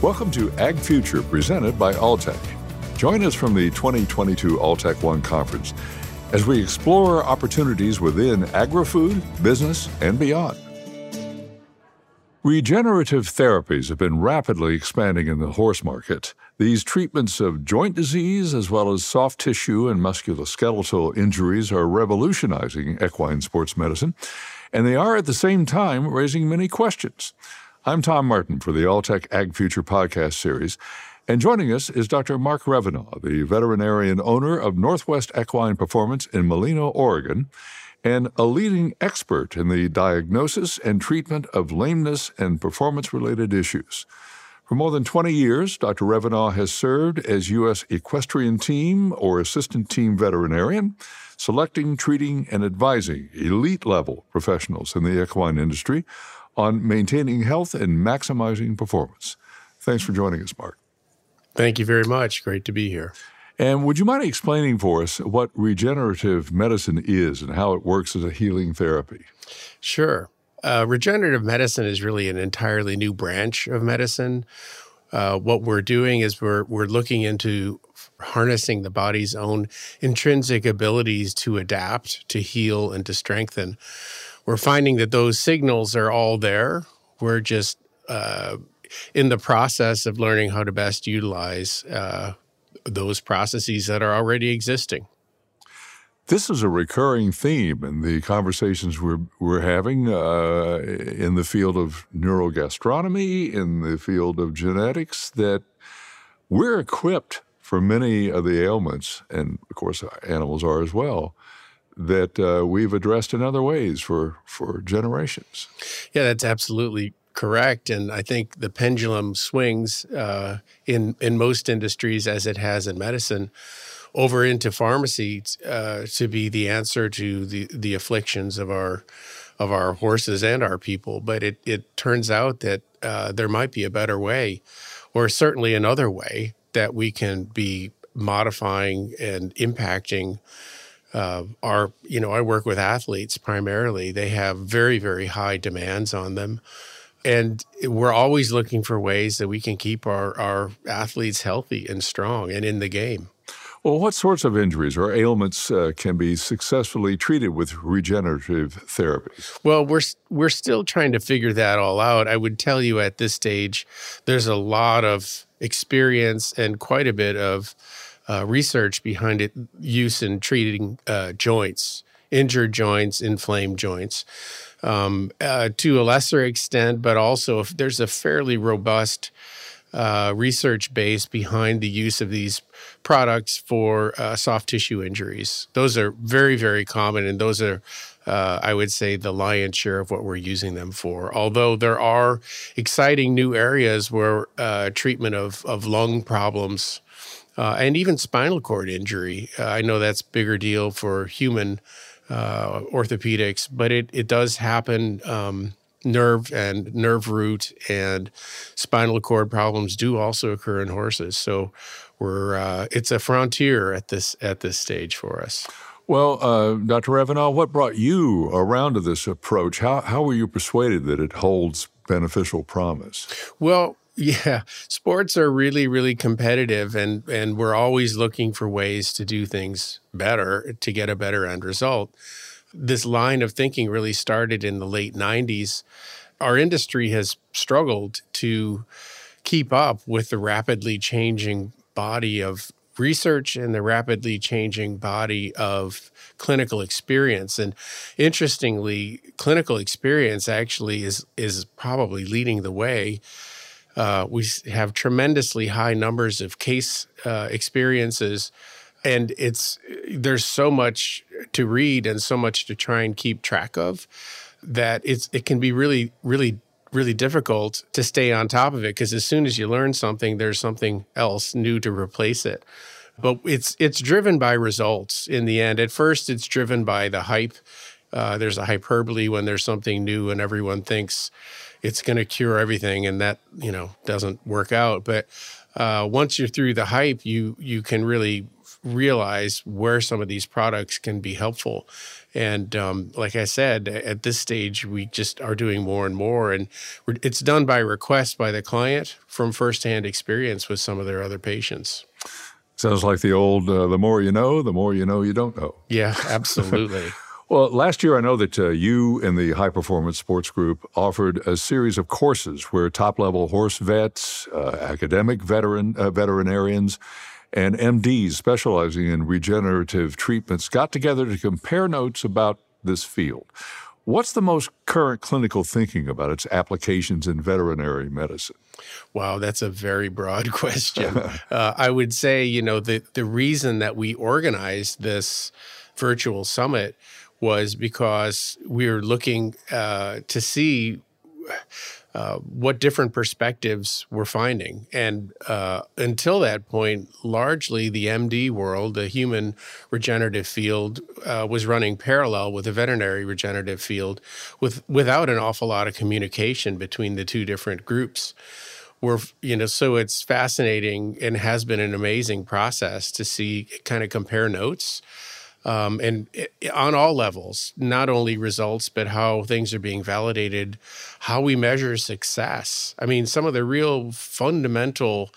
Welcome to Ag Future, presented by Alltech. Join us from the 2022 Alltech One Conference as we explore opportunities within agri food, business, and beyond. Regenerative therapies have been rapidly expanding in the horse market. These treatments of joint disease as well as soft tissue and musculoskeletal injuries are revolutionizing equine sports medicine, and they are at the same time raising many questions. I'm Tom Martin for the Alltech Ag Future podcast series, and joining us is Dr. Mark Revenaugh, the veterinarian owner of Northwest Equine Performance in Mulino, Oregon and a leading expert in the diagnosis and treatment of lameness and performance related issues. For more than 20 years, Dr. Revenaugh has served as U.S. equestrian team or assistant team veterinarian, selecting, treating, and advising elite level professionals in the equine industry on maintaining health and maximizing performance. Thanks for joining us, Mark. Thank you very much. Great to be here. And would you mind explaining for us what regenerative medicine is and how it works as a healing therapy? Sure. Uh, regenerative medicine is really an entirely new branch of medicine. Uh, what we're doing is we're we're looking into harnessing the body's own intrinsic abilities to adapt, to heal, and to strengthen. We're finding that those signals are all there. We're just uh, in the process of learning how to best utilize uh, those processes that are already existing. This is a recurring theme in the conversations we're, we're having uh, in the field of neurogastronomy, in the field of genetics, that we're equipped for many of the ailments, and of course, animals are as well, that uh, we've addressed in other ways for, for generations. Yeah, that's absolutely correct, and I think the pendulum swings uh, in in most industries as it has in medicine over into pharmacy uh, to be the answer to the the afflictions of our of our horses and our people. But it it turns out that uh, there might be a better way, or certainly another way that we can be modifying and impacting. Uh, our, you know, I work with athletes primarily. They have very, very high demands on them and we're always looking for ways that we can keep our, our athletes healthy and strong and in the game. Well, what sorts of injuries or ailments uh, can be successfully treated with regenerative therapies? Well, we're we're still trying to figure that all out. I would tell you at this stage, there's a lot of experience and quite a bit of uh, research behind it, use in treating uh, joints, injured joints, inflamed joints um, uh, to a lesser extent, but also if there's a fairly robust uh, research base behind the use of these products for uh, soft tissue injuries. Those are very, very common, and those are, uh, I would say, the lion's share of what we're using them for. Although there are exciting new areas where uh, treatment of, of lung problems uh, and even spinal cord injury, uh, I know that's bigger deal for human uh, orthopedics, but it, it does happen. Um, nerve and nerve root and spinal cord problems do also occur in horses. So we're uh, it's a frontier at this at this stage for us. Well, uh, Dr. Revenaugh, what brought you around to this approach? How how were you persuaded that it holds beneficial promise? Well, yeah, sports are really, really competitive, and and we're always looking for ways to do things better to get a better end result. This line of thinking really started in the late '90s. Our industry has struggled to keep up with the rapidly changing body of research and the rapidly changing body of clinical experience. And interestingly, clinical experience actually is is probably leading the way uh, we have tremendously high numbers of case uh, experiences, and it's there's so much to read and so much to try and keep track of that it's it can be really really really difficult to stay on top of it because as soon as you learn something, there's something else new to replace it. But it's it's driven by results in the end. At first, it's driven by the hype. Uh, there's a hyperbole when there's something new and everyone thinks it's going to cure everything, and that you know doesn't work out. But uh, once you're through the hype, you you can really realize where some of these products can be helpful. And um, like I said, at this stage, we just are doing more and more. And it's done by request by the client from firsthand experience with some of their other patients. Sounds like the old uh, the more you know, the more you know you don't know. Yeah, absolutely. well, last year I know that uh, you and the High Performance Sports Group offered a series of courses where top level horse vets, uh, academic veteran uh, veterinarians, and MDs specializing in regenerative treatments got together to compare notes about this field. What's the most current clinical thinking about its applications in veterinary medicine? Wow, that's a very broad question. uh, I would say, you know, the, the reason that we organized this virtual summit was because we were looking uh, to see uh, what different perspectives we're finding. And uh, until that point, largely the MD world, the human regenerative field, uh, was running parallel with the veterinary regenerative field with, without an awful lot of communication between the two different groups. We're, you know, so it's fascinating and has been an amazing process to see kind of compare notes um, and it, on all levels, not only results, but how things are being validated, how we measure success. I mean, some of the real fundamental,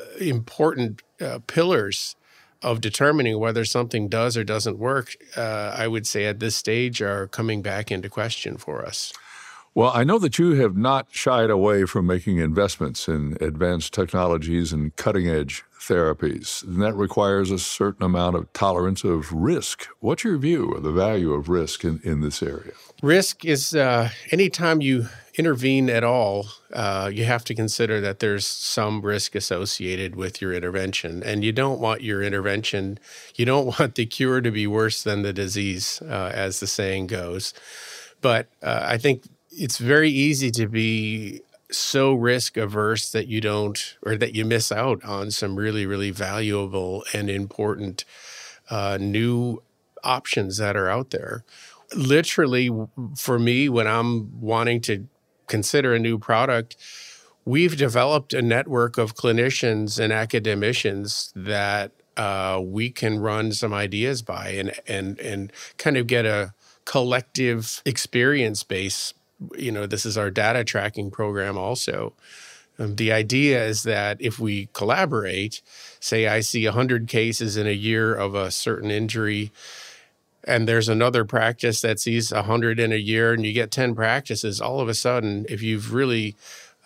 uh, important uh, pillars of determining whether something does or doesn't work, uh, I would say at this stage are coming back into question for us. Well, I know that you have not shied away from making investments in advanced technologies and cutting edge therapies. And that requires a certain amount of tolerance of risk. What's your view of the value of risk in, in this area? Risk is uh, anytime you intervene at all, uh, you have to consider that there's some risk associated with your intervention. And you don't want your intervention, you don't want the cure to be worse than the disease, uh, as the saying goes. But uh, I think it's very easy to be so risk averse that you don't or that you miss out on some really really valuable and important uh, new options that are out there. Literally for me when i'm wanting to consider a new product we've developed a network of clinicians and academicians that uh, we can run some ideas by and and and kind of get a collective experience base you know, this is our data tracking program also. Um, the idea is that if we collaborate, say I see 100 cases in a year of a certain injury, and there's another practice that sees 100 in a year, and you get 10 practices, all of a sudden, if you've really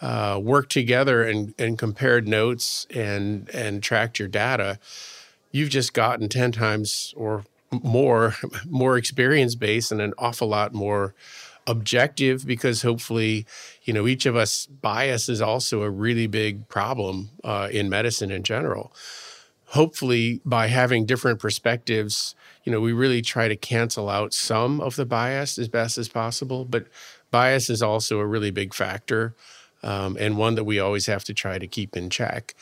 uh, worked together and, and compared notes and, and tracked your data, you've just gotten 10 times or more more experience base and an awful lot more objective because hopefully, you know, each of us bias is also a really big problem uh, in medicine in general. Hopefully, by having different perspectives, you know, we really try to cancel out some of the bias as best as possible. But bias is also a really big factor um, and one that we always have to try to keep in check.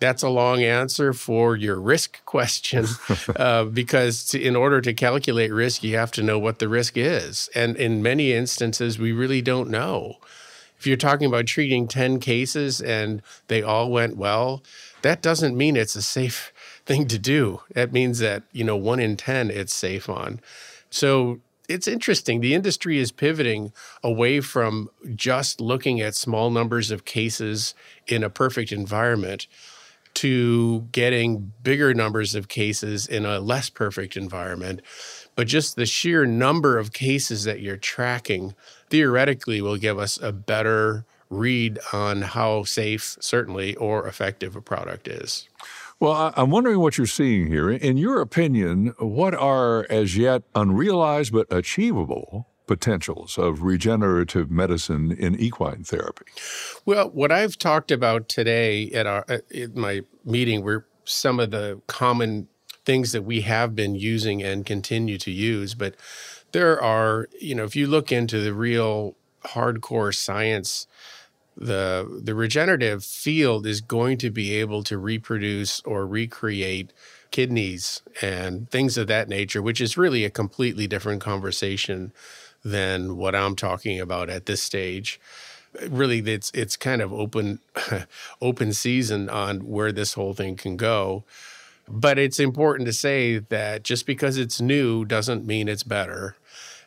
That's a long answer for your risk question uh, because to, in order to calculate risk, you have to know what the risk is. And in many instances, we really don't know. If you're talking about treating 10 cases and they all went well, that doesn't mean it's a safe thing to do. That means that, you know, one in 10 it's safe on. So it's interesting. The industry is pivoting away from just looking at small numbers of cases in a perfect environment to getting bigger numbers of cases in a less perfect environment. But just the sheer number of cases that you're tracking theoretically will give us a better read on how safe, certainly, or effective a product is. Well, I'm wondering what you're seeing here. In your opinion, what are as yet unrealized but achievable potentials of regenerative medicine in equine therapy? Well, what I've talked about today at our uh, at my meeting were some of the common things that we have been using and continue to use, but there are, you know, if you look into the real hardcore science the the regenerative field is going to be able to reproduce or recreate kidneys and things of that nature, which is really a completely different conversation than what I'm talking about at this stage. Really, it's it's kind of open open season on where this whole thing can go. But it's important to say that just because it's new doesn't mean it's better.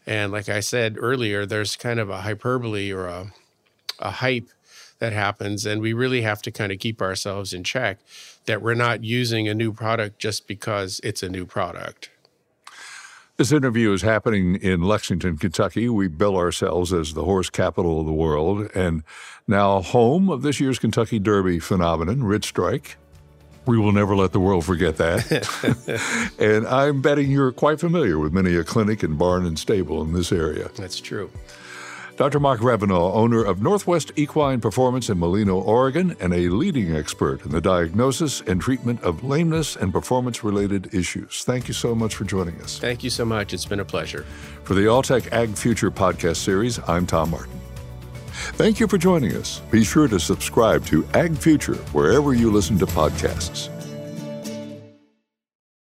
And like I said earlier, there's kind of a hyperbole or a, a hype that happens. And we really have to kind of keep ourselves in check that we're not using a new product just because it's a new product. This interview is happening in Lexington, Kentucky. We bill ourselves as the horse capital of the world, and now home of this year's Kentucky Derby phenomenon, Rich Strike. We will never let the world forget that. and I'm betting you're quite familiar with many a clinic and barn and stable in this area. That's true. Dr. Mark Revenaugh, owner of Northwest Equine Performance in Mulino, Oregon, and a leading expert in the diagnosis and treatment of lameness and performance related issues. Thank you so much for joining us. Thank you so much. It's been a pleasure. For the Alltech Ag Future podcast series, I'm Tom Martin. Thank you for joining us. Be sure to subscribe to Ag Future wherever you listen to podcasts.